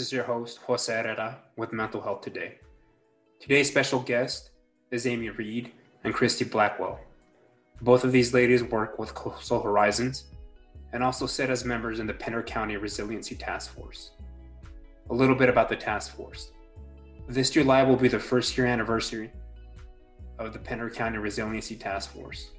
is your host, Jose Herrera, with Mental Health Today. Today's special guest is Amy Reed and Christy Blackwell. Both of these ladies work with Coastal Horizons and also sit as members in the Pender County Resiliency Task Force. A little bit about the task force. This July will be the first year anniversary of the Pender County Resiliency Task Force.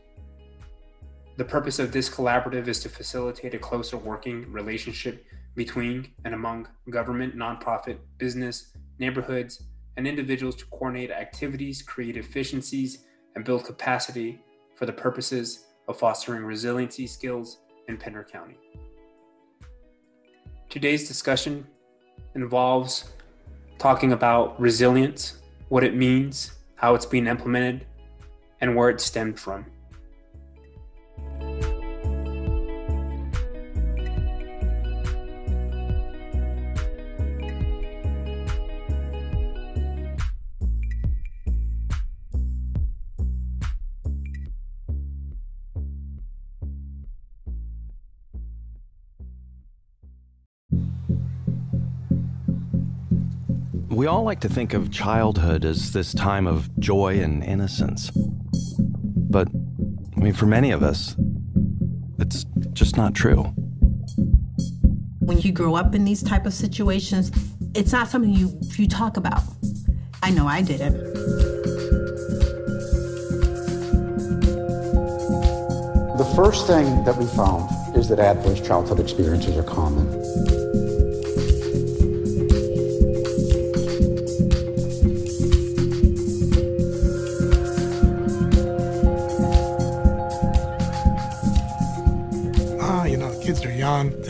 The purpose of this collaborative is to facilitate a closer working relationship between and among government, nonprofit, business, neighborhoods, and individuals to coordinate activities, create efficiencies, and build capacity for the purposes of fostering resiliency skills in Pender County. Today's discussion involves talking about resilience, what it means, how it's being implemented, and where it stemmed from. We all like to think of childhood as this time of joy and innocence. But, I mean, for many of us, it's just not true. When you grow up in these type of situations, it's not something you you talk about. I know I didn't. The first thing that we found is that adverse childhood experiences are common.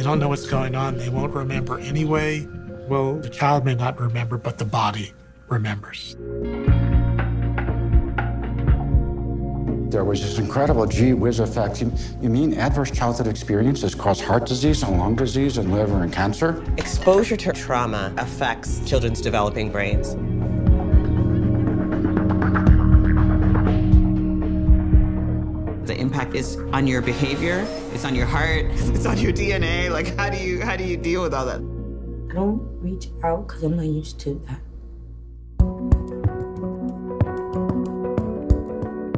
They don't know what's going on, they won't remember anyway. Well, the child may not remember, but the body remembers. There was this incredible gee whiz effect. You, you mean adverse childhood experiences cause heart disease and lung disease and liver and cancer? Exposure to trauma affects children's developing brains. Is on your behavior, it's on your heart, it's on your DNA. Like how do you how do you deal with all that? I don't reach out because I'm not used to that.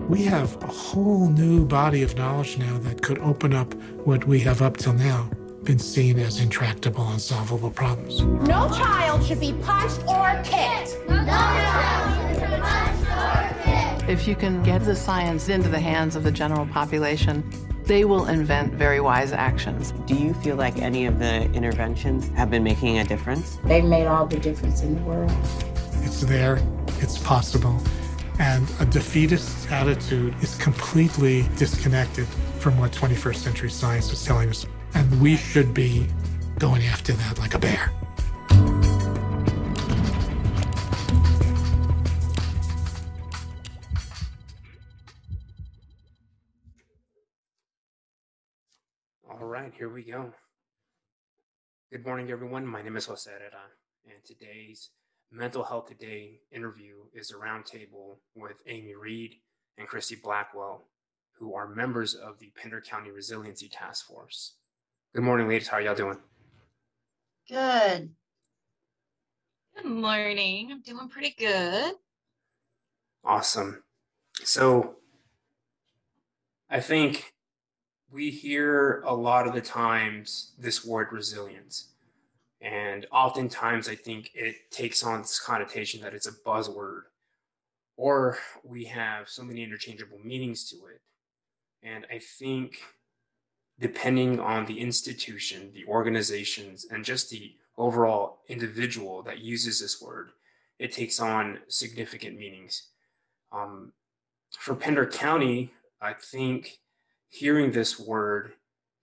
We have a whole new body of knowledge now that could open up what we have up till now been seen as intractable, unsolvable problems. No child should be punched or kicked. If you can get the science into the hands of the general population, they will invent very wise actions. Do you feel like any of the interventions have been making a difference? They've made all the difference in the world. It's there, it's possible, and a defeatist attitude is completely disconnected from what 21st century science is telling us. And we should be going after that like a bear. Right, here we go. Good morning, everyone. My name is Jose Herrera, and today's Mental Health Today interview is a roundtable with Amy Reed and Christy Blackwell, who are members of the Pender County Resiliency Task Force. Good morning, ladies. How are y'all doing? Good. Good morning. I'm doing pretty good. Awesome. So, I think we hear a lot of the times this word resilience. And oftentimes, I think it takes on this connotation that it's a buzzword, or we have so many interchangeable meanings to it. And I think, depending on the institution, the organizations, and just the overall individual that uses this word, it takes on significant meanings. Um, for Pender County, I think hearing this word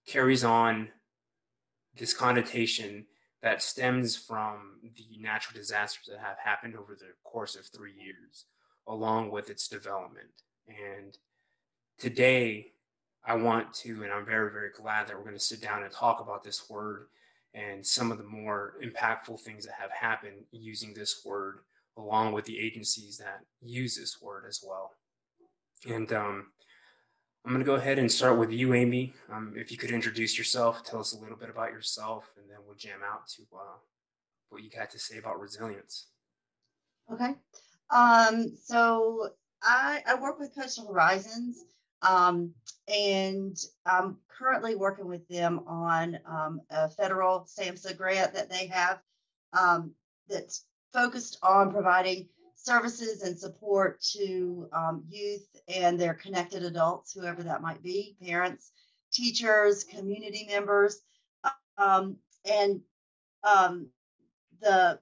carries on this connotation that stems from the natural disasters that have happened over the course of three years, along with its development. And today, I want to, and I'm very, very glad that we're going to sit down and talk about this word and some of the more impactful things that have happened using this word, along with the agencies that use this word as well. And um, I'm going to go ahead and start with you, Amy. Um, if you could introduce yourself, tell us a little bit about yourself, and then we'll jam out to uh, what you got to say about resilience. Okay. Um, so I, I work with Coastal Horizons, um, and I'm currently working with them on um, a federal SAMHSA grant that they have um, that's focused on providing services and support to um, youth and their connected adults, whoever that might be, parents, teachers, community members, um, and um, the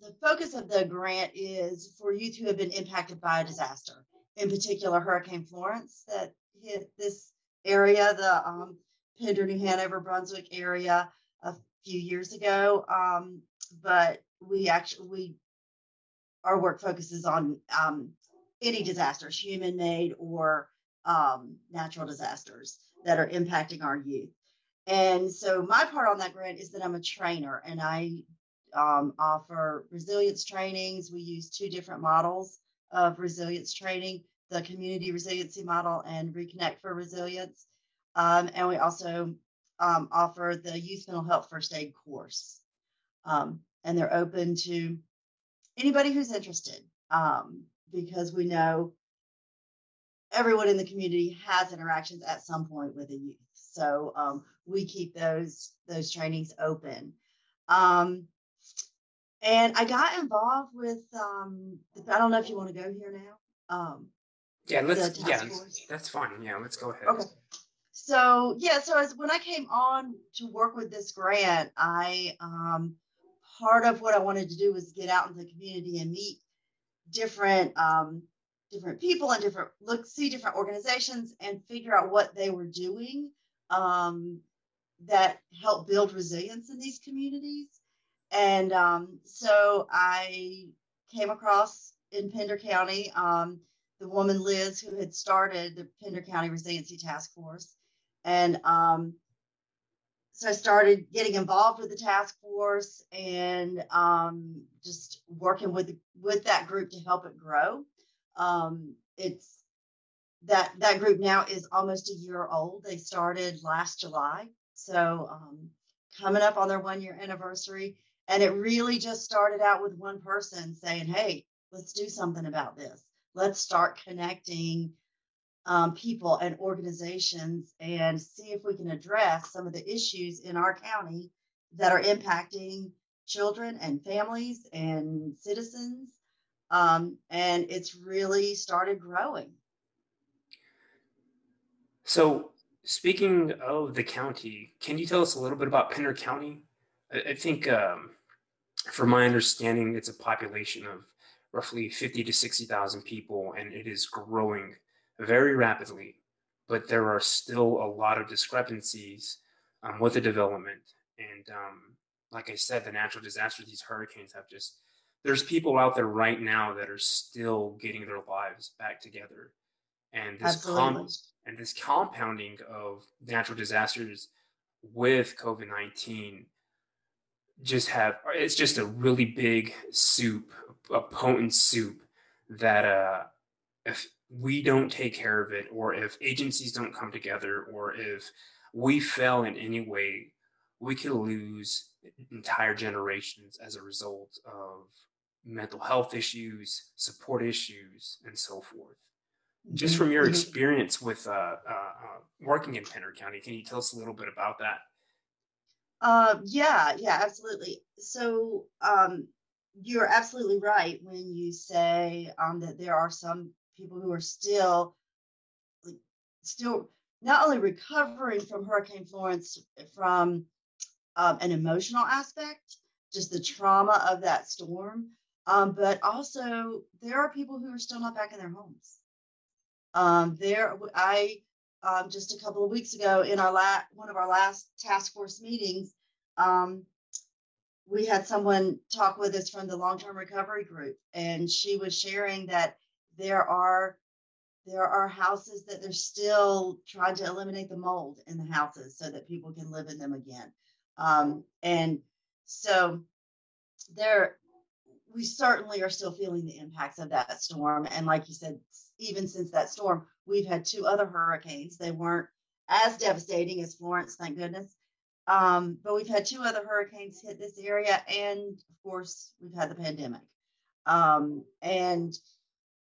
the focus of the grant is for youth who have been impacted by a disaster, in particular Hurricane Florence that hit this area, the um, Pender, New Hanover, Brunswick area a few years ago. Um, but we actually we our work focuses on um, any disasters, human made or um, natural disasters that are impacting our youth. And so my part on that grant is that I'm a trainer and I um, offer resilience trainings. We use two different models of resilience training the community resiliency model and Reconnect for Resilience. Um, and we also um, offer the youth mental health first aid course. Um, and they're open to anybody who's interested um, because we know everyone in the community has interactions at some point with a youth. So um, we keep those those trainings open. Um, and I got involved with um, I don't know if you want to go here now. Um, yeah, let's yeah, force. that's fine. Yeah, let's go ahead. Okay. So yeah, so as when I came on to work with this grant, I um, part of what I wanted to do was get out into the community and meet different um, different people and different look see different organizations and figure out what they were doing um, that help build resilience in these communities. And um, so I came across in Pender County um, the woman Liz who had started the Pender County Resiliency Task Force, and um, so I started getting involved with the task force and um, just working with with that group to help it grow. Um, it's that that group now is almost a year old. They started last July, so um, coming up on their one year anniversary. And it really just started out with one person saying, "Hey, let's do something about this. Let's start connecting um, people and organizations and see if we can address some of the issues in our county that are impacting children and families and citizens. Um, and it's really started growing. So, speaking of the county, can you tell us a little bit about Pender County? I, I think, um, from my understanding, it's a population of roughly 50 to 60,000 people, and it is growing very rapidly, but there are still a lot of discrepancies um, with the development. And um, like I said, the natural disasters, these hurricanes have just, there's people out there right now that are still getting their lives back together. And this, com- and this compounding of natural disasters with COVID 19 just have, it's just a really big soup, a potent soup that uh, if we don't take care of it, or if agencies don't come together, or if we fail in any way, we could lose entire generations as a result of mental health issues, support issues, and so forth. Just from your mm-hmm. experience with uh, uh, uh, working in Pender County, can you tell us a little bit about that? Uh, yeah, yeah, absolutely. So um, you're absolutely right when you say um, that there are some people who are still still not only recovering from Hurricane Florence from um, an emotional aspect, just the trauma of that storm, um, but also there are people who are still not back in their homes. Um, there, I um, just a couple of weeks ago in our la- one of our last task force meetings, um, we had someone talk with us from the long term recovery group, and she was sharing that there are there are houses that they're still trying to eliminate the mold in the houses so that people can live in them again. Um, and so there, we certainly are still feeling the impacts of that storm. And like you said, even since that storm, we've had two other hurricanes. They weren't as devastating as Florence, thank goodness. Um, but we've had two other hurricanes hit this area, and of course, we've had the pandemic. Um, and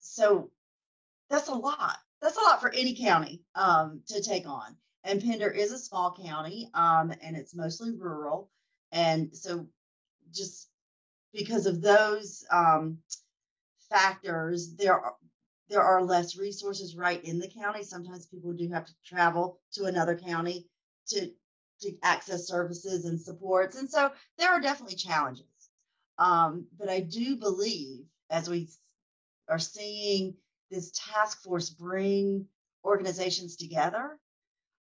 so that's a lot. That's a lot for any county um, to take on. And Pender is a small county, um, and it's mostly rural. And so, just because of those um, factors, there are there are less resources right in the county. Sometimes people do have to travel to another county to to access services and supports, and so there are definitely challenges. Um, but I do believe, as we are seeing this task force bring organizations together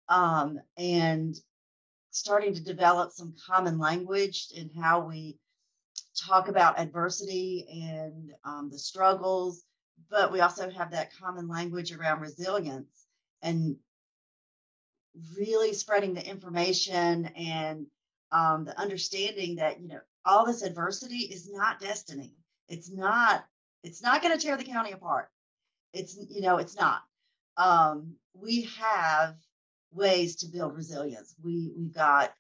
um, and starting to develop some common language in how we talk about adversity and um, the struggles, but we also have that common language around resilience and really spreading the information and um, the understanding that you know all this adversity is not destiny. It's not. It's not going to tear the county apart. It's you know it's not. Um, we have ways to build resilience. We we've got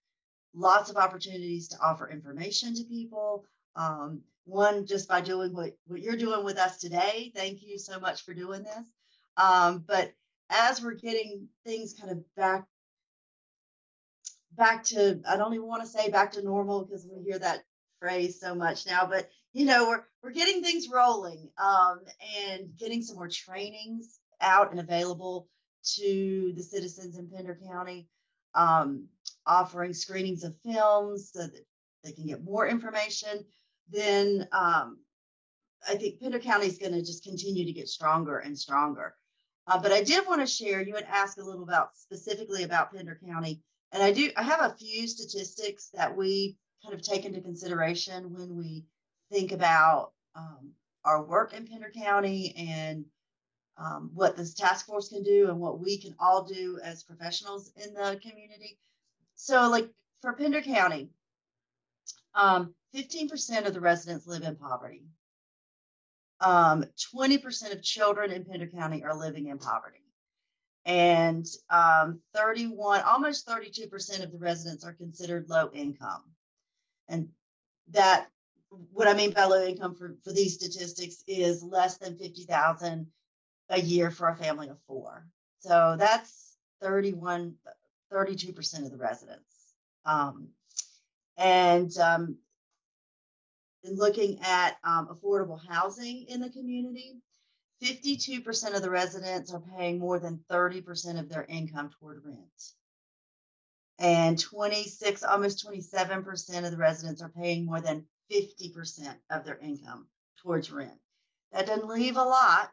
lots of opportunities to offer information to people. Um, one just by doing what what you're doing with us today. Thank you so much for doing this. Um, but as we're getting things kind of back back to I don't even want to say back to normal because we hear that phrase so much now, but you know we're we're getting things rolling um, and getting some more trainings out and available to the citizens in Pender County, um, offering screenings of films so that they can get more information. Then um, I think Pender County is going to just continue to get stronger and stronger. Uh, but I did want to share. You had asked a little about specifically about Pender County, and I do. I have a few statistics that we kind of take into consideration when we think about um, our work in Pender County and um, what this task force can do and what we can all do as professionals in the community. So, like for Pender County, um, 15% of the residents live in poverty. Um, 20% of children in Pender County are living in poverty. And um, 31, almost 32% of the residents are considered low income. And that, what I mean by low income for, for these statistics is less than 50,000 a year for a family of four. So that's 31, 32% of the residents. Um, and um, looking at um, affordable housing in the community, 52% of the residents are paying more than 30% of their income toward rent. And 26, almost 27% of the residents are paying more than 50% of their income towards rent. That doesn't leave a lot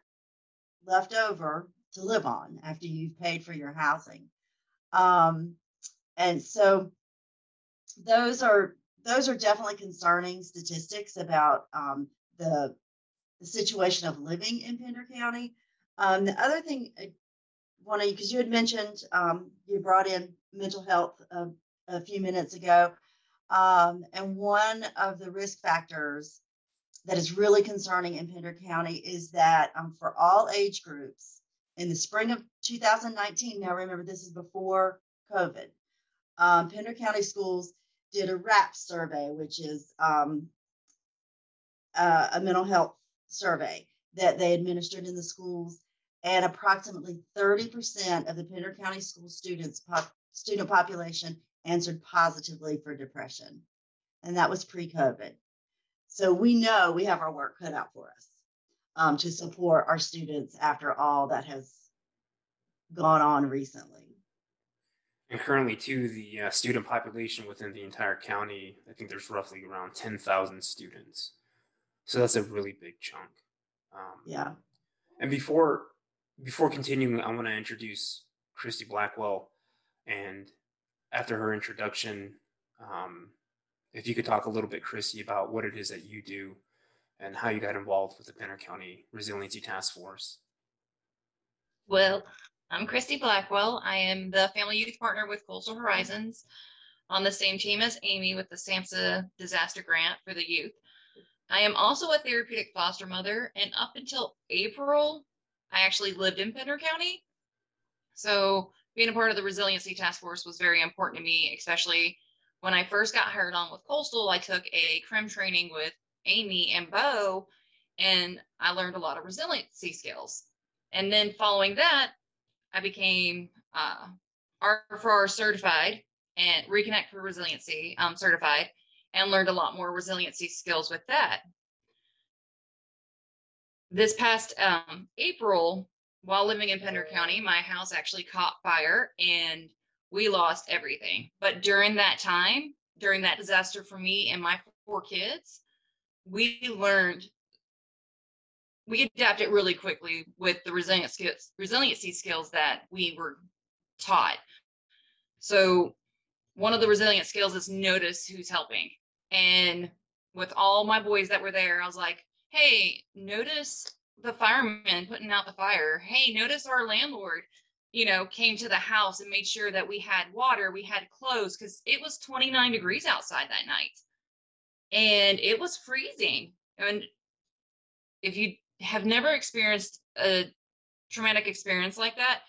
left over to live on after you've paid for your housing. Um, and so those are those are definitely concerning statistics about um, the, the situation of living in Pender County. Um, the other thing I want to, because you had mentioned um, you brought in mental health a, a few minutes ago, um, and one of the risk factors that is really concerning in Pender County is that um, for all age groups in the spring of 2019, now remember this is before COVID, um, Pender County Schools did a RAP survey, which is um, uh, a mental health survey that they administered in the schools. And approximately 30% of the Pender County school students pop, student population answered positively for depression. And that was pre COVID. So we know we have our work cut out for us um, to support our students after all that has gone on recently. And currently, too, the uh, student population within the entire county, I think there's roughly around 10,000 students. So that's a really big chunk. Um, yeah. And before before continuing, I want to introduce Christy Blackwell. And after her introduction, um, if you could talk a little bit, Christy, about what it is that you do and how you got involved with the Pender County Resiliency Task Force. Well, I'm Christy Blackwell. I am the Family Youth Partner with Coastal Horizons on the same team as Amy with the SAMHSA Disaster Grant for the youth. I am also a therapeutic foster mother, and up until April, I actually lived in Pender County. So being a part of the resiliency task force was very important to me, especially when I first got hired on with Coastal. I took a CRIM training with Amy and Bo, and I learned a lot of resiliency skills. And then following that, I became uh, R4R certified and Reconnect for Resiliency um, certified and learned a lot more resiliency skills with that. This past um, April, while living in Pender County, my house actually caught fire and we lost everything. But during that time, during that disaster for me and my four kids, we learned we adapted really quickly with the resilience skills, resiliency skills that we were taught. So one of the resilient skills is notice who's helping. And with all my boys that were there, I was like, hey, notice the firemen putting out the fire. Hey, notice our landlord, you know, came to the house and made sure that we had water, we had clothes, because it was 29 degrees outside that night. And it was freezing. And if you have never experienced a traumatic experience like that,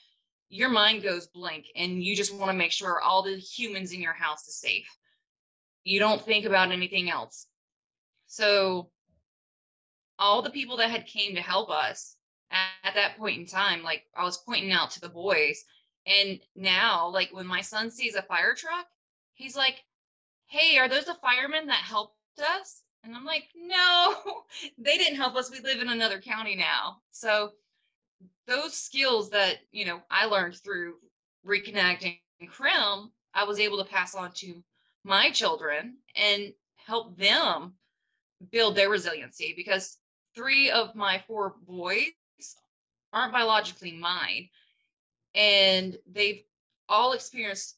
your mind goes blank and you just want to make sure all the humans in your house is safe. You don't think about anything else. So all the people that had came to help us at, at that point in time, like I was pointing out to the boys, and now like when my son sees a fire truck, he's like, "Hey, are those the firemen that helped us?" And I'm like, "No, they didn't help us. We live in another county now." So those skills that you know I learned through reconnecting CRIM, I was able to pass on to my children and help them build their resiliency because three of my four boys aren't biologically mine and they've all experienced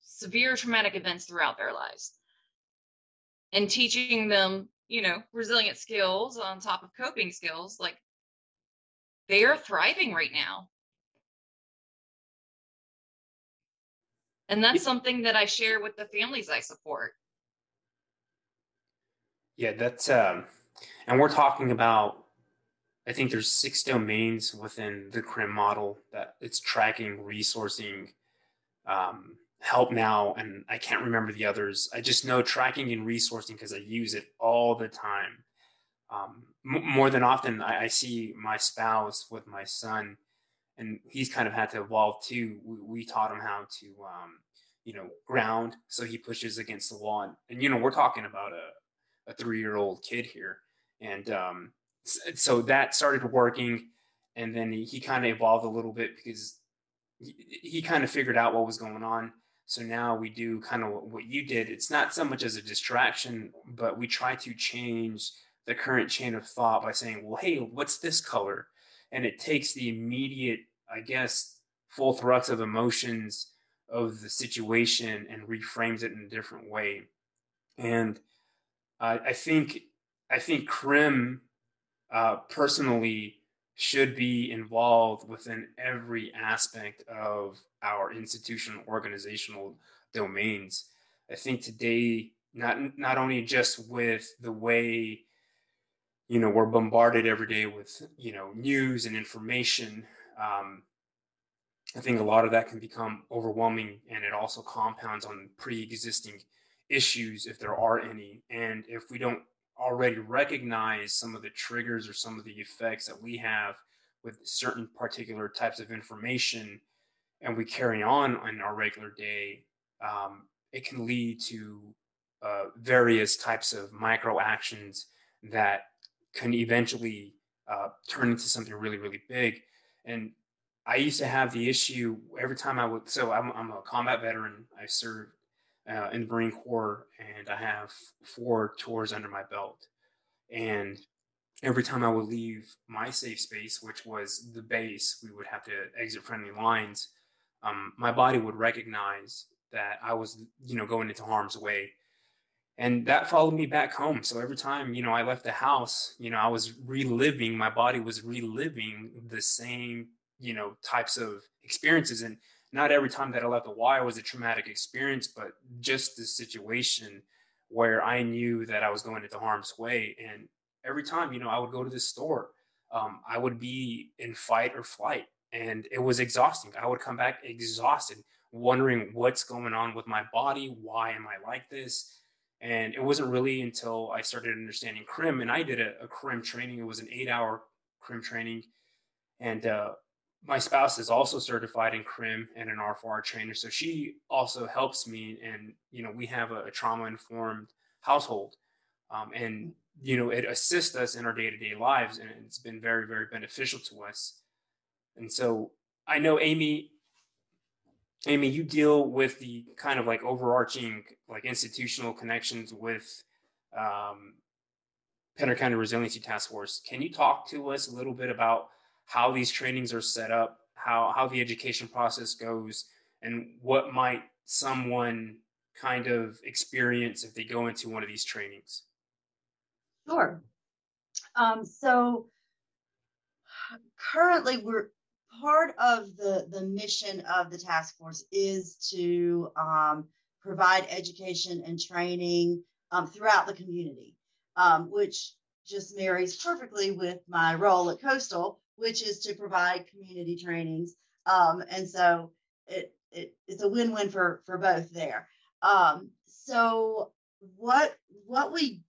severe traumatic events throughout their lives. And teaching them you know resilient skills on top of coping skills like they are thriving right now. And that's something that i share with the families i support. Yeah that's um and we're talking about I think there's six domains within the CRIM model that it's tracking, resourcing, um, help now, and I can't remember the others. I just know tracking and resourcing because I use it all the time. Um, m- more than often, I-, I, see my spouse with my son, and he's kind of had to evolve too. We, we taught him how to, um, you know, ground, so he pushes against the wall, and, and you know, we're talking about a, a three year old kid here, and um, so that started working and then he, he kind of evolved a little bit because he, he kind of figured out what was going on. So now we do kind of what you did. It's not so much as a distraction but we try to change the current chain of thought by saying well hey what's this color? And it takes the immediate i guess full thrust of emotions of the situation and reframes it in a different way. And i think i think CRIM uh, personally should be involved within every aspect of our institutional organizational domains. I think today, not not only just with the way you know we're bombarded every day with you know news and information. Um, I think a lot of that can become overwhelming, and it also compounds on pre-existing issues if there are any. And if we don't already recognize some of the triggers or some of the effects that we have with certain particular types of information and we carry on in our regular day, um, it can lead to uh, various types of micro actions that can eventually uh, turn into something really, really big. And I used to have the issue every time I would. So I'm, I'm a combat veteran. I served uh, in the Marine Corps, and I have four tours under my belt. And every time I would leave my safe space, which was the base, we would have to exit friendly lines. Um, my body would recognize that I was, you know, going into harm's way. And that followed me back home. So every time, you know, I left the house, you know, I was reliving, my body was reliving the same, you know, types of experiences. And not every time that I left the wire was a traumatic experience, but just the situation where I knew that I was going into harm's way. And every time, you know, I would go to the store, um, I would be in fight or flight. and it was exhausting. I would come back exhausted, wondering what's going on with my body. Why am I like this? And it wasn't really until I started understanding crim, and I did a, a crim training. It was an eight-hour crim training, and uh, my spouse is also certified in crim and an R4R trainer, so she also helps me. And you know, we have a, a trauma-informed household, um, and you know, it assists us in our day-to-day lives, and it's been very, very beneficial to us. And so I know Amy, Amy, you deal with the kind of like overarching like institutional connections with um, Pender County Resiliency Task Force. Can you talk to us a little bit about how these trainings are set up, how how the education process goes, and what might someone kind of experience if they go into one of these trainings? Sure. Um, so currently, we're part of the, the mission of the task force is to um, provide education and training um, throughout the community, um, which just marries perfectly with my role at Coastal, which is to provide community trainings. Um, and so it, it, it's a win-win for, for both there. Um, so what what we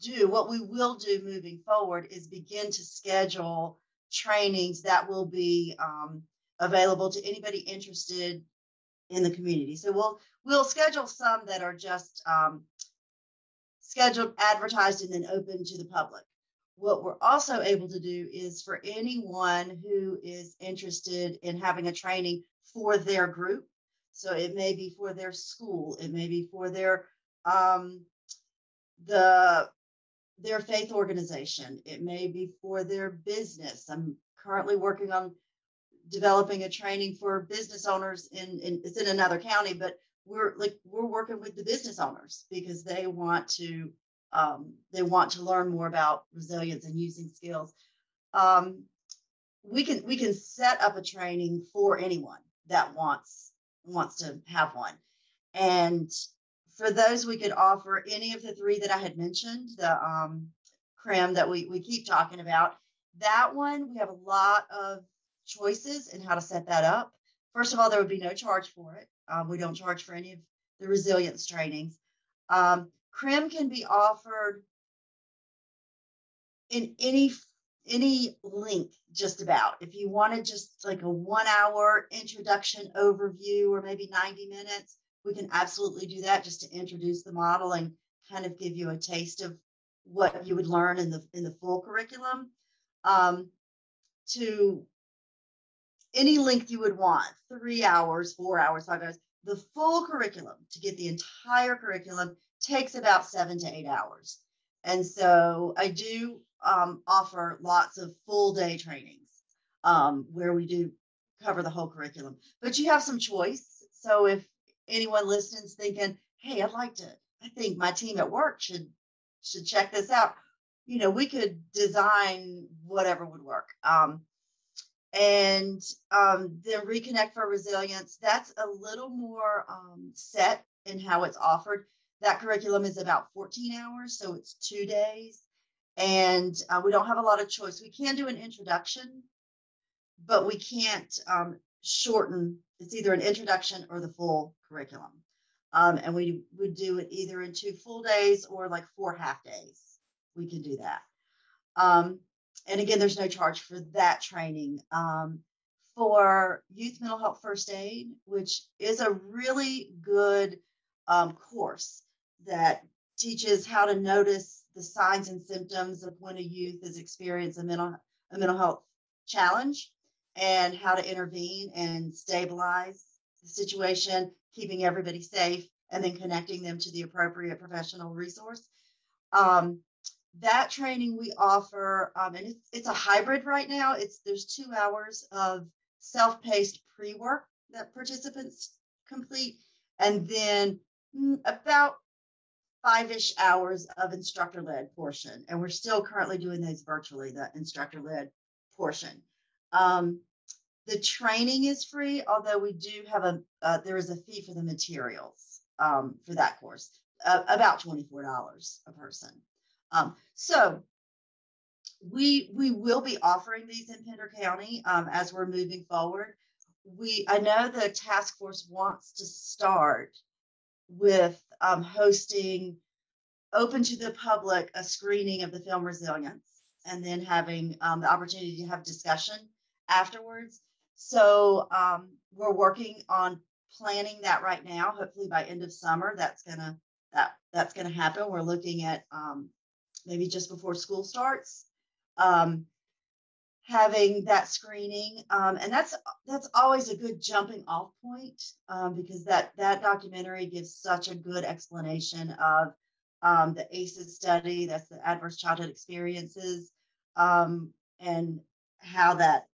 do, what we will do moving forward is begin to schedule trainings that will be um, available to anybody interested in the community. So we'll we'll schedule some that are just um, scheduled, advertised, and then open to the public. What we're also able to do is for anyone who is interested in having a training for their group. So it may be for their school, it may be for their um, the their faith organization. It may be for their business. I'm currently working on developing a training for business owners in, in it's in another county, but we're like we're working with the business owners because they want to um, they want to learn more about resilience and using skills. Um, we can we can set up a training for anyone that wants wants to have one, and for those, we could offer any of the three that I had mentioned, the um, CRIM that we, we keep talking about. That one, we have a lot of choices in how to set that up. First of all, there would be no charge for it. Um, we don't charge for any of the resilience trainings. Um, CRIM can be offered in any any length just about. If you wanted just like a one hour introduction overview or maybe 90 minutes we can absolutely do that just to introduce the model and kind of give you a taste of what you would learn in the in the full curriculum. Um, to any length you would want three hours four hours five hours the full curriculum to get the entire curriculum takes about seven to eight hours and so i do um, offer lots of full day trainings um, where we do cover the whole curriculum but you have some choice so if anyone listening's thinking, hey, I'd like to, I think my team at work should should check this out. You know, we could design whatever would work. Um, and um, the Reconnect for Resilience, that's a little more um, set in how it's offered. That curriculum is about 14 hours, so it's two days. And uh, we don't have a lot of choice. We can do an introduction, but we can't um, shorten. It's either an introduction or the full curriculum. Um, and we would do it either in two full days or like four half days. We can do that. Um, and again, there's no charge for that training. Um, for youth mental health first aid, which is a really good um, course that teaches how to notice the signs and symptoms of when a youth is experiencing a mental, a mental health challenge and how to intervene and stabilize the situation, keeping everybody safe, and then connecting them to the appropriate professional resource. Um, that training we offer, um, and it's, it's a hybrid right now. It's there's two hours of self-paced pre-work that participants complete, and then mm, about five-ish hours of instructor-led portion. And we're still currently doing those virtually, the instructor-led portion. Um, the training is free, although we do have a uh, there is a fee for the materials um, for that course, uh, about twenty four dollars a person. Um, so we we will be offering these in Pender County um, as we're moving forward. We I know the task force wants to start with um, hosting open to the public a screening of the film Resilience, and then having um, the opportunity to have discussion afterwards. So um, we're working on planning that right now. Hopefully by end of summer, that's gonna that that's gonna happen. We're looking at um, maybe just before school starts, um, having that screening, um, and that's that's always a good jumping off point um, because that that documentary gives such a good explanation of um, the ACEs study, that's the adverse childhood experiences, um, and how that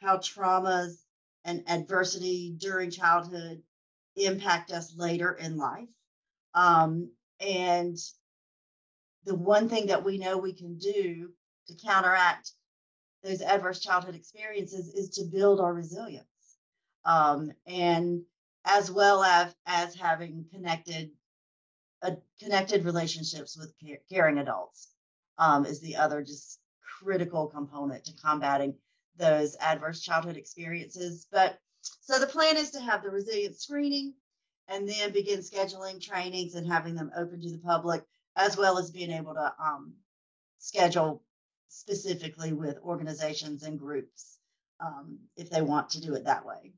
how traumas and adversity during childhood impact us later in life. Um, and the one thing that we know we can do to counteract those adverse childhood experiences is to build our resilience. Um, and as well as, as having connected uh, connected relationships with caring adults um, is the other just critical component to combating those adverse childhood experiences. But so the plan is to have the resilience screening and then begin scheduling trainings and having them open to the public, as well as being able to um, schedule specifically with organizations and groups um, if they want to do it that way.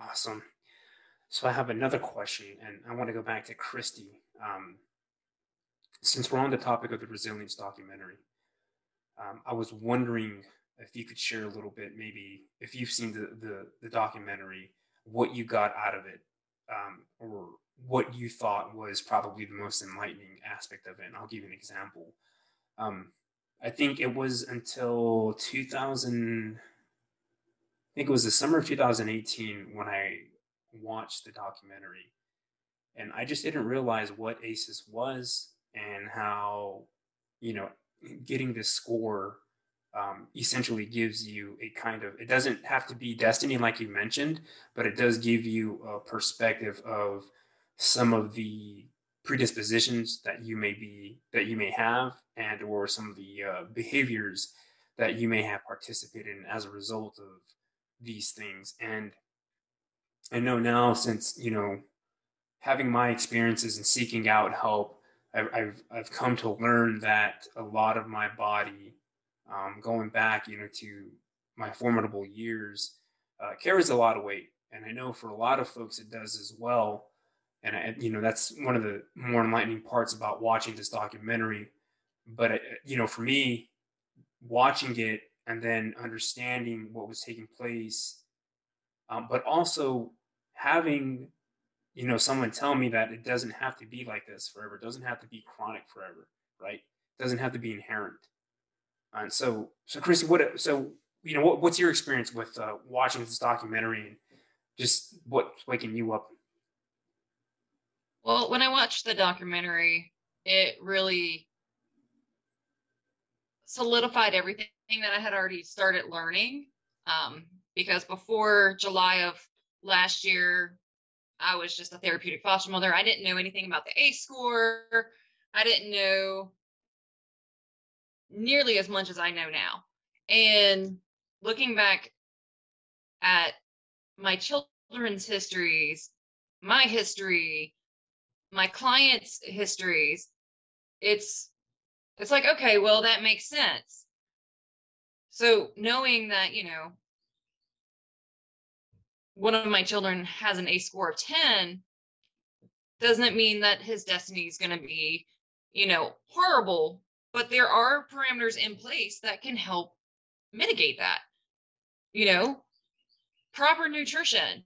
Awesome. So I have another question, and I want to go back to Christy. Um, since we're on the topic of the resilience documentary, um, I was wondering if you could share a little bit, maybe if you've seen the the, the documentary, what you got out of it, um, or what you thought was probably the most enlightening aspect of it. And I'll give you an example. Um, I think it was until 2000. I think it was the summer of 2018 when I watched the documentary, and I just didn't realize what ACEs was and how, you know, getting this score um, essentially gives you a kind of it doesn't have to be destiny like you mentioned but it does give you a perspective of some of the predispositions that you may be that you may have and or some of the uh, behaviors that you may have participated in as a result of these things and i know now since you know having my experiences and seeking out help I've, I've, I've come to learn that a lot of my body, um, going back, you know, to my formidable years, uh, carries a lot of weight. And I know for a lot of folks it does as well. And, I, you know, that's one of the more enlightening parts about watching this documentary. But, uh, you know, for me, watching it and then understanding what was taking place, um, but also having you know, someone tell me that it doesn't have to be like this forever. It doesn't have to be chronic forever, right? It doesn't have to be inherent. And so, so Chrissy, what, so, you know, what, what's your experience with uh, watching this documentary and just what's waking you up? Well, when I watched the documentary, it really solidified everything that I had already started learning. Um, because before July of last year, I was just a therapeutic foster mother. I didn't know anything about the ACE score. I didn't know nearly as much as I know now. And looking back at my children's histories, my history, my clients' histories, it's it's like okay, well that makes sense. So knowing that, you know, one of my children has an A score of 10 doesn't mean that his destiny is going to be, you know, horrible, but there are parameters in place that can help mitigate that. You know, proper nutrition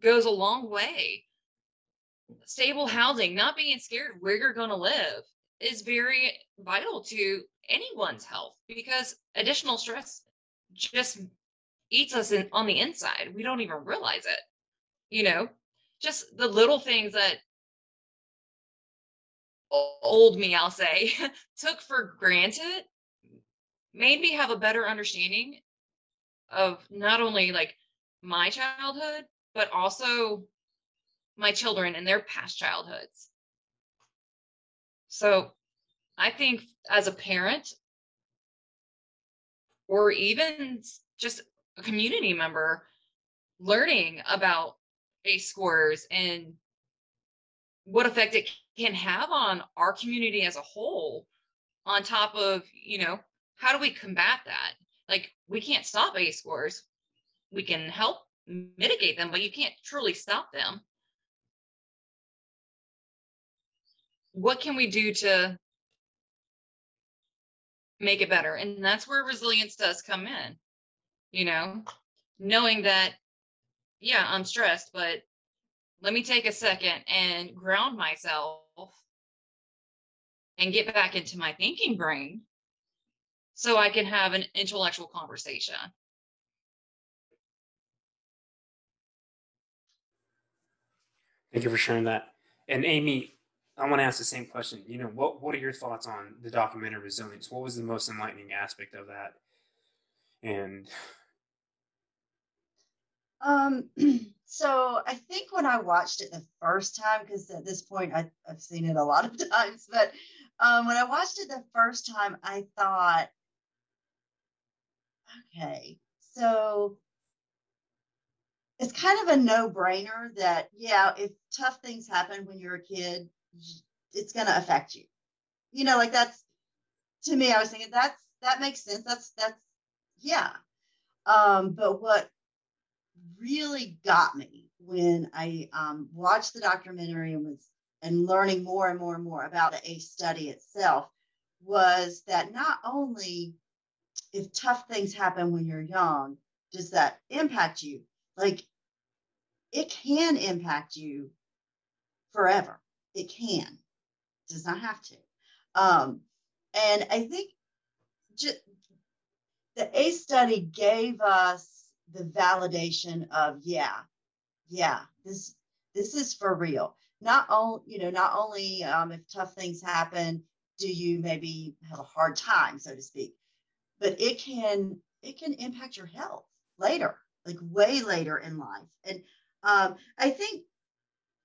goes a long way. Stable housing, not being scared where you're going to live is very vital to anyone's health because additional stress just eats us in, on the inside. We don't even realize it. You know, just the little things that old me, I'll say, took for granted made me have a better understanding of not only like my childhood, but also my children and their past childhoods. So I think as a parent or even just a community member learning about ACE scores and what effect it can have on our community as a whole on top of you know how do we combat that? Like we can't stop ACE scores. We can help mitigate them but you can't truly stop them what can we do to make it better and that's where resilience does come in you know knowing that yeah i'm stressed but let me take a second and ground myself and get back into my thinking brain so I can have an intellectual conversation. Thank you for sharing that. And Amy, I want to ask the same question. You know, what what are your thoughts on the documentary Resilience? What was the most enlightening aspect of that? And um So I think when I watched it the first time, because at this point I, have seen it a lot of times, but um, when I watched it the first time, I thought, okay, so it's kind of a no brainer that, yeah, if tough things happen when you're a kid, it's going to affect you. You know, like that's to me, I was thinking that's that makes sense. That's that's yeah. Um, but what really got me when I um, watched the documentary and was and learning more and more and more about the ACE study itself was that not only if tough things happen when you're young, does that impact you? Like it can impact you forever. It can. it does not have to. Um, and I think just, the ACE study gave us the validation of yeah yeah this this is for real not only you know not only um, if tough things happen do you maybe have a hard time so to speak but it can it can impact your health later like way later in life and um, i think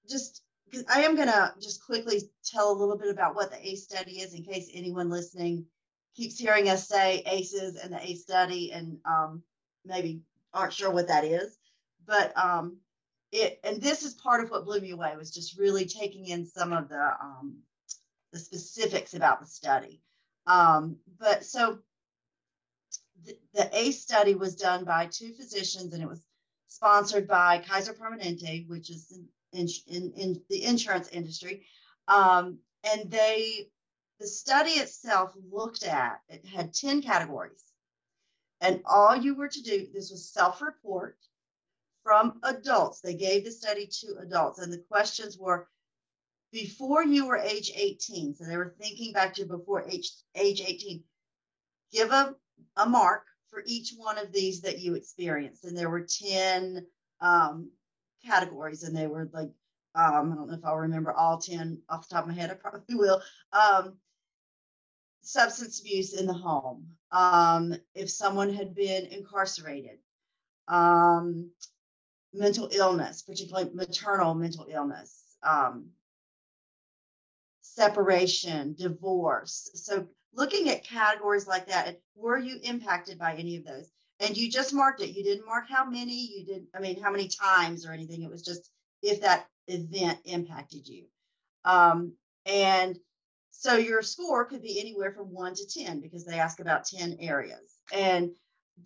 just i am going to just quickly tell a little bit about what the ace study is in case anyone listening keeps hearing us say aces and the ace study and um, maybe aren't sure what that is, but um, it and this is part of what blew me away was just really taking in some of the um, the specifics about the study. Um, but so the, the ACE study was done by two physicians and it was sponsored by Kaiser Permanente, which is in, in, in the insurance industry. Um, and they, the study itself looked at, it had 10 categories. And all you were to do, this was self report from adults. They gave the study to adults, and the questions were before you were age 18. So they were thinking back to before age, age 18. Give a, a mark for each one of these that you experienced. And there were 10 um, categories, and they were like, um, I don't know if I'll remember all 10 off the top of my head, I probably will. Um, substance abuse in the home, um, if someone had been incarcerated, um, mental illness, particularly maternal mental illness, um, separation, divorce. So, looking at categories like that, were you impacted by any of those? And you just marked it. You didn't mark how many, you didn't, I mean, how many times or anything. It was just if that event impacted you. Um, and so your score could be anywhere from one to 10 because they ask about 10 areas. And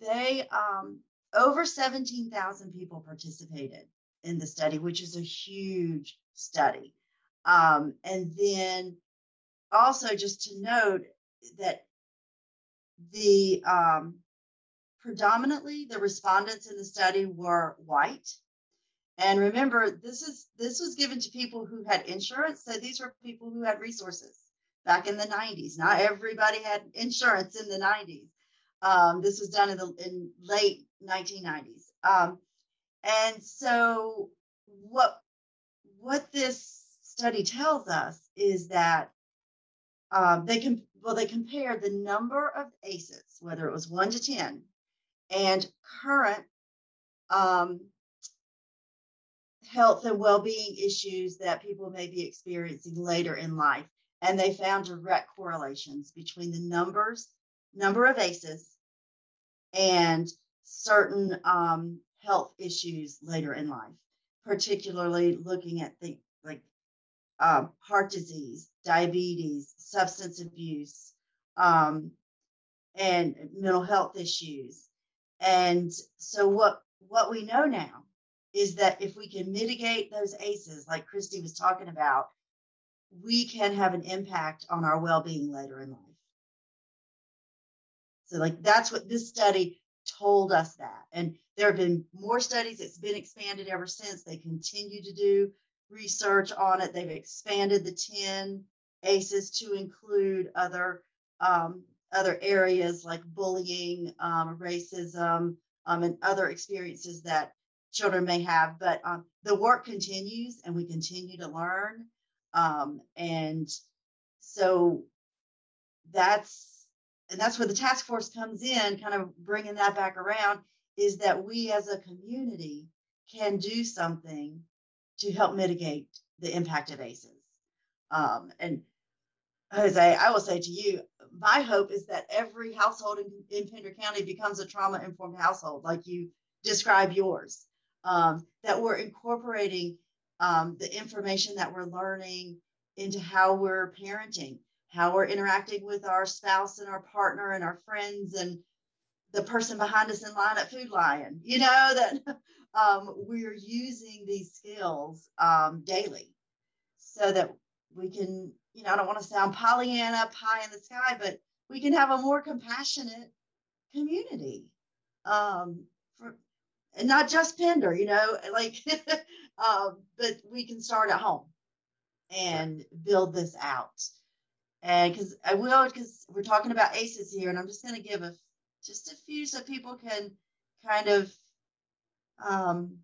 they, um, over 17,000 people participated in the study, which is a huge study. Um, and then also just to note that the um, predominantly the respondents in the study were white. And remember, this is this was given to people who had insurance. So these were people who had resources back in the 90s. Not everybody had insurance in the 90s. Um, this was done in the in late 1990s. Um, and so what what this study tells us is that um, they can well they compared the number of ACEs, whether it was one to ten, and current um, health and well-being issues that people may be experiencing later in life and they found direct correlations between the numbers, number of ACEs, and certain um, health issues later in life, particularly looking at the like um, heart disease, diabetes, substance abuse, um, and mental health issues. And so what what we know now is that if we can mitigate those ACEs, like Christy was talking about, we can have an impact on our well-being later in life. So like that's what this study told us that. And there have been more studies. It's been expanded ever since. They continue to do research on it. They've expanded the 10 ACEs to include other um, other areas like bullying, um, racism, um, and other experiences that children may have. But um, the work continues, and we continue to learn. Um, and so that's and that's where the task force comes in, kind of bringing that back around. Is that we as a community can do something to help mitigate the impact of ACEs. Um, and Jose, I will say to you, my hope is that every household in, in Pender County becomes a trauma informed household, like you describe yours. Um, that we're incorporating um, the information that we're learning into how we're parenting, how we're interacting with our spouse and our partner and our friends and the person behind us in line at Food Lion. You know that um, we're using these skills um, daily so that we can, you know, I don't want to sound Pollyanna, pie in the sky, but we can have a more compassionate community. Um, for, and not just Pender, you know, like, um, but we can start at home and build this out. And because I will, because we're talking about ACEs here, and I'm just going to give a just a few so people can kind of um,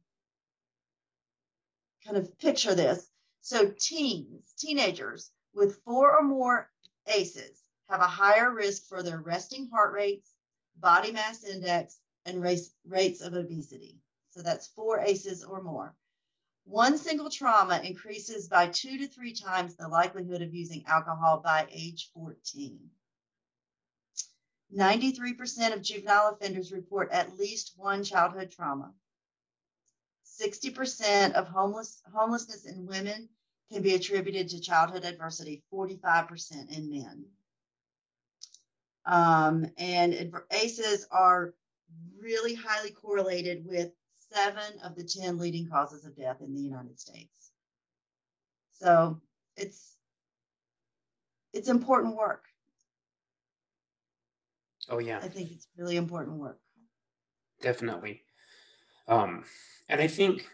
kind of picture this. So teens, teenagers with four or more ACEs have a higher risk for their resting heart rates, body mass index, and race, rates of obesity. So that's four ACEs or more. One single trauma increases by two to three times the likelihood of using alcohol by age 14. 93% of juvenile offenders report at least one childhood trauma. 60% of homeless, homelessness in women can be attributed to childhood adversity, 45% in men. Um, and ACEs are really highly correlated with seven of the 10 leading causes of death in the United States. So it's it's important work. Oh yeah. I think it's really important work. Definitely. Um, and I think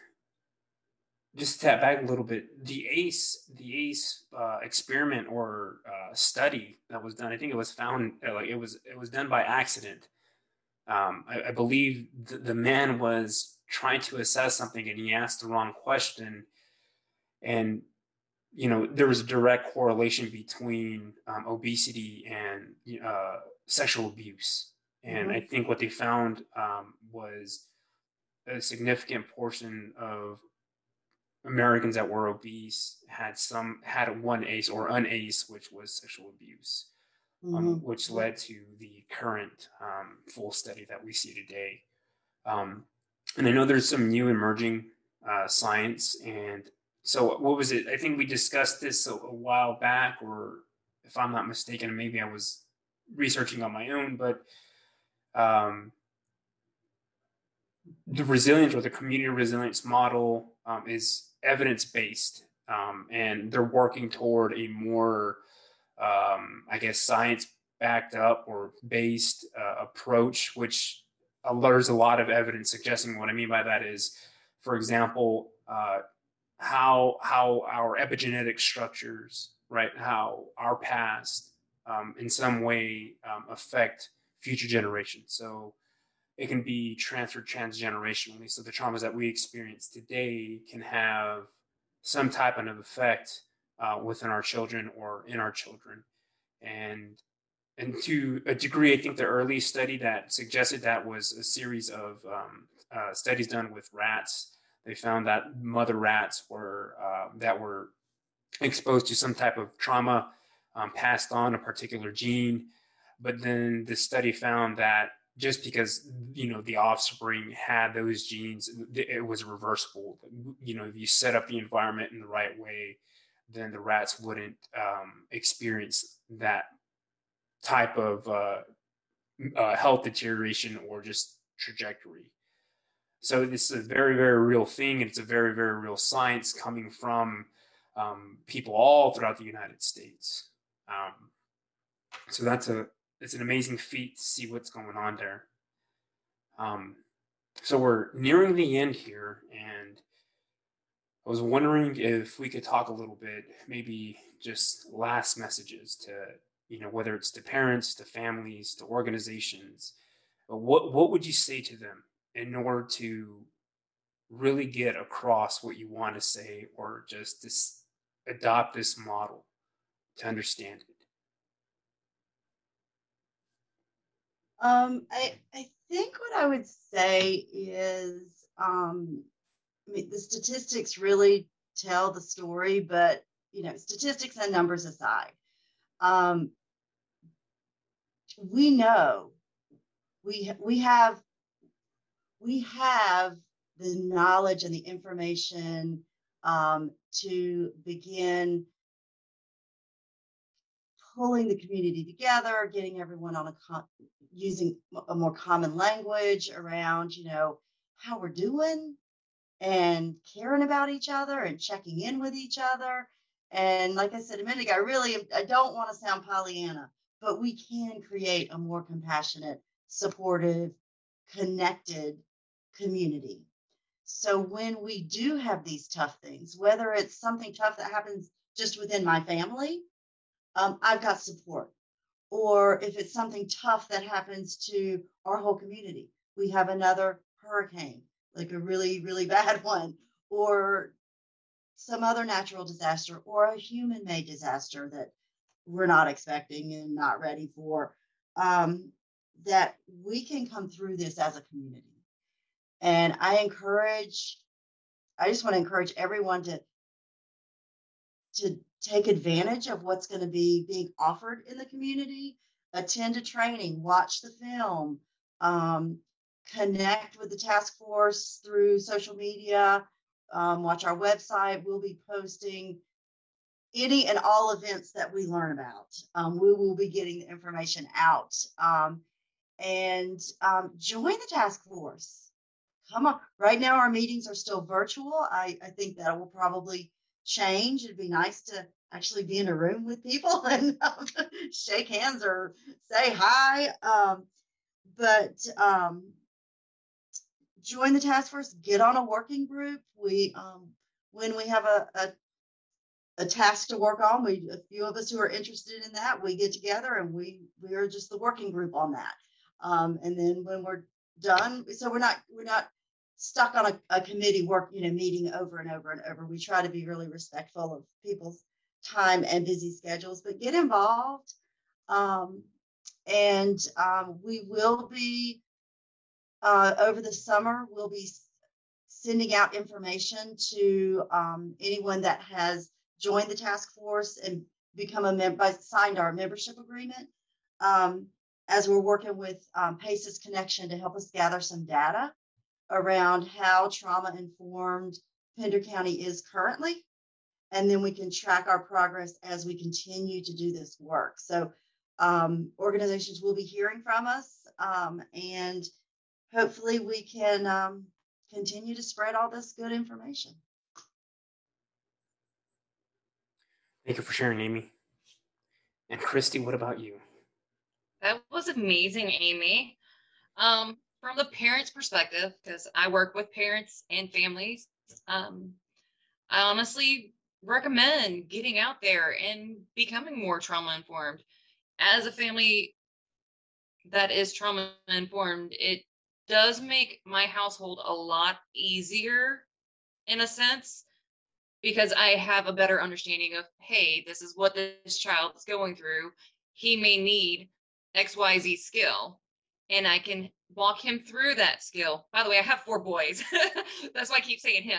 just tap back a little bit, the ACE, the ACE uh, experiment or uh, study that was done, I think it was found uh, like it was it was done by accident. Um, I, I, believe the, the man was trying to assess something and he asked the wrong question, and you know there was a direct correlation between um, obesity and uh, sexual abuse. And mm-hmm. I think what they found um, was a significant portion of Americans that were obese had some had one ACE or an ACE, which was sexual abuse, um, mm-hmm. um, which led to the current um, full study that we see today. Um, and I know there's some new emerging uh, science, and so what was it? I think we discussed this a, a while back, or if I'm not mistaken, maybe I was researching on my own, but um, the resilience or the community resilience model um, is evidence based, um, and they're working toward a more, um, I guess, science backed up or based uh, approach, which there's a lot of evidence suggesting. What I mean by that is, for example, uh, how how our epigenetic structures, right, how our past um, in some way um, affect future generations. So it can be transferred transgenerationally. So the traumas that we experience today can have some type of effect uh, within our children or in our children. And and to a degree, I think the early study that suggested that was a series of um, uh, studies done with rats. They found that mother rats were uh, that were exposed to some type of trauma um, passed on a particular gene. But then the study found that just because you know the offspring had those genes, it was reversible. You know, if you set up the environment in the right way, then the rats wouldn't um, experience that type of uh, uh, health deterioration or just trajectory. So this is a very, very real thing, and it's a very, very real science coming from um, people all throughout the United States. Um, so that's a it's an amazing feat to see what's going on there. Um, so we're nearing the end here, and I was wondering if we could talk a little bit, maybe just last messages to you know whether it's to parents, to families, to organizations. What what would you say to them in order to really get across what you want to say, or just this adopt this model to understand it? Um, I I think what I would say is, um, I mean, the statistics really tell the story, but you know, statistics and numbers aside, um, we know we we have we have the knowledge and the information um, to begin pulling the community together, getting everyone on a using a more common language around, you know, how we're doing and caring about each other and checking in with each other. And like I said a minute ago, I really I don't want to sound Pollyanna, but we can create a more compassionate, supportive, connected community. So when we do have these tough things, whether it's something tough that happens just within my family, um, I've got support. Or if it's something tough that happens to our whole community, we have another hurricane, like a really, really bad one, or some other natural disaster, or a human made disaster that we're not expecting and not ready for, um, that we can come through this as a community. And I encourage, I just want to encourage everyone to to take advantage of what's going to be being offered in the community, attend a training, watch the film, um, connect with the task force through social media, um, watch our website. We'll be posting any and all events that we learn about. Um, we will be getting the information out. Um, and um, join the task force. Come on. Right now, our meetings are still virtual. I, I think that will probably change. It'd be nice to actually be in a room with people and um, shake hands or say hi. Um, but um, join the task force, get on a working group. We, um, when we have a, a, a task to work on, we a few of us who are interested in that, we get together and we we are just the working group on that. Um, and then when we're done, so we're not we're not stuck on a, a committee work, you know, meeting over and over and over. We try to be really respectful of people's time and busy schedules, but get involved. Um, and um, we will be uh, over the summer. We'll be sending out information to um, anyone that has joined the task force and become a member, signed our membership agreement. Um, as we're working with um, PACES Connection to help us gather some data around how trauma informed Pender County is currently. And then we can track our progress as we continue to do this work. So, um, organizations will be hearing from us, um, and hopefully, we can um, continue to spread all this good information. Thank you for sharing, Amy. And Christy, what about you? That was amazing, Amy. Um, from the parents' perspective, because I work with parents and families, um, I honestly recommend getting out there and becoming more trauma informed. As a family that is trauma informed, it does make my household a lot easier in a sense because I have a better understanding of, hey, this is what this child is going through. He may need XYZ skill, and I can walk him through that skill. By the way, I have four boys. That's why I keep saying him.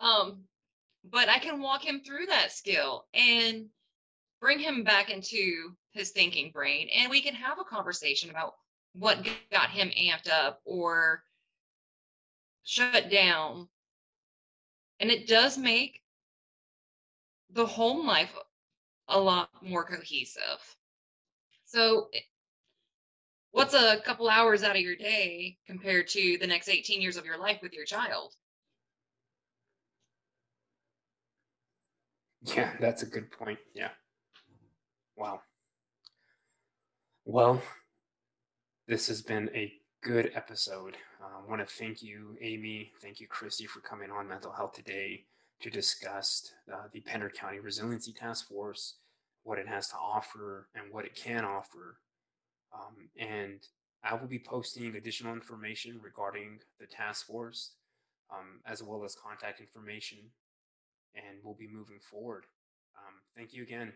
Um, but I can walk him through that skill and bring him back into his thinking brain and we can have a conversation about what got him amped up or shut down. And it does make the home life a lot more cohesive. So, what's a couple hours out of your day compared to the next 18 years of your life with your child? Yeah, that's a good point. Yeah. Wow. Well, this has been a good episode. Uh, I want to thank you, Amy. Thank you, Christy, for coming on Mental Health Today to discuss uh, the Pender County Resiliency Task Force, what it has to offer, and what it can offer. Um, and I will be posting additional information regarding the task force, um, as well as contact information, and we'll be moving forward. Um, thank you again.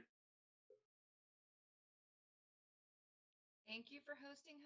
Thank you for hosting.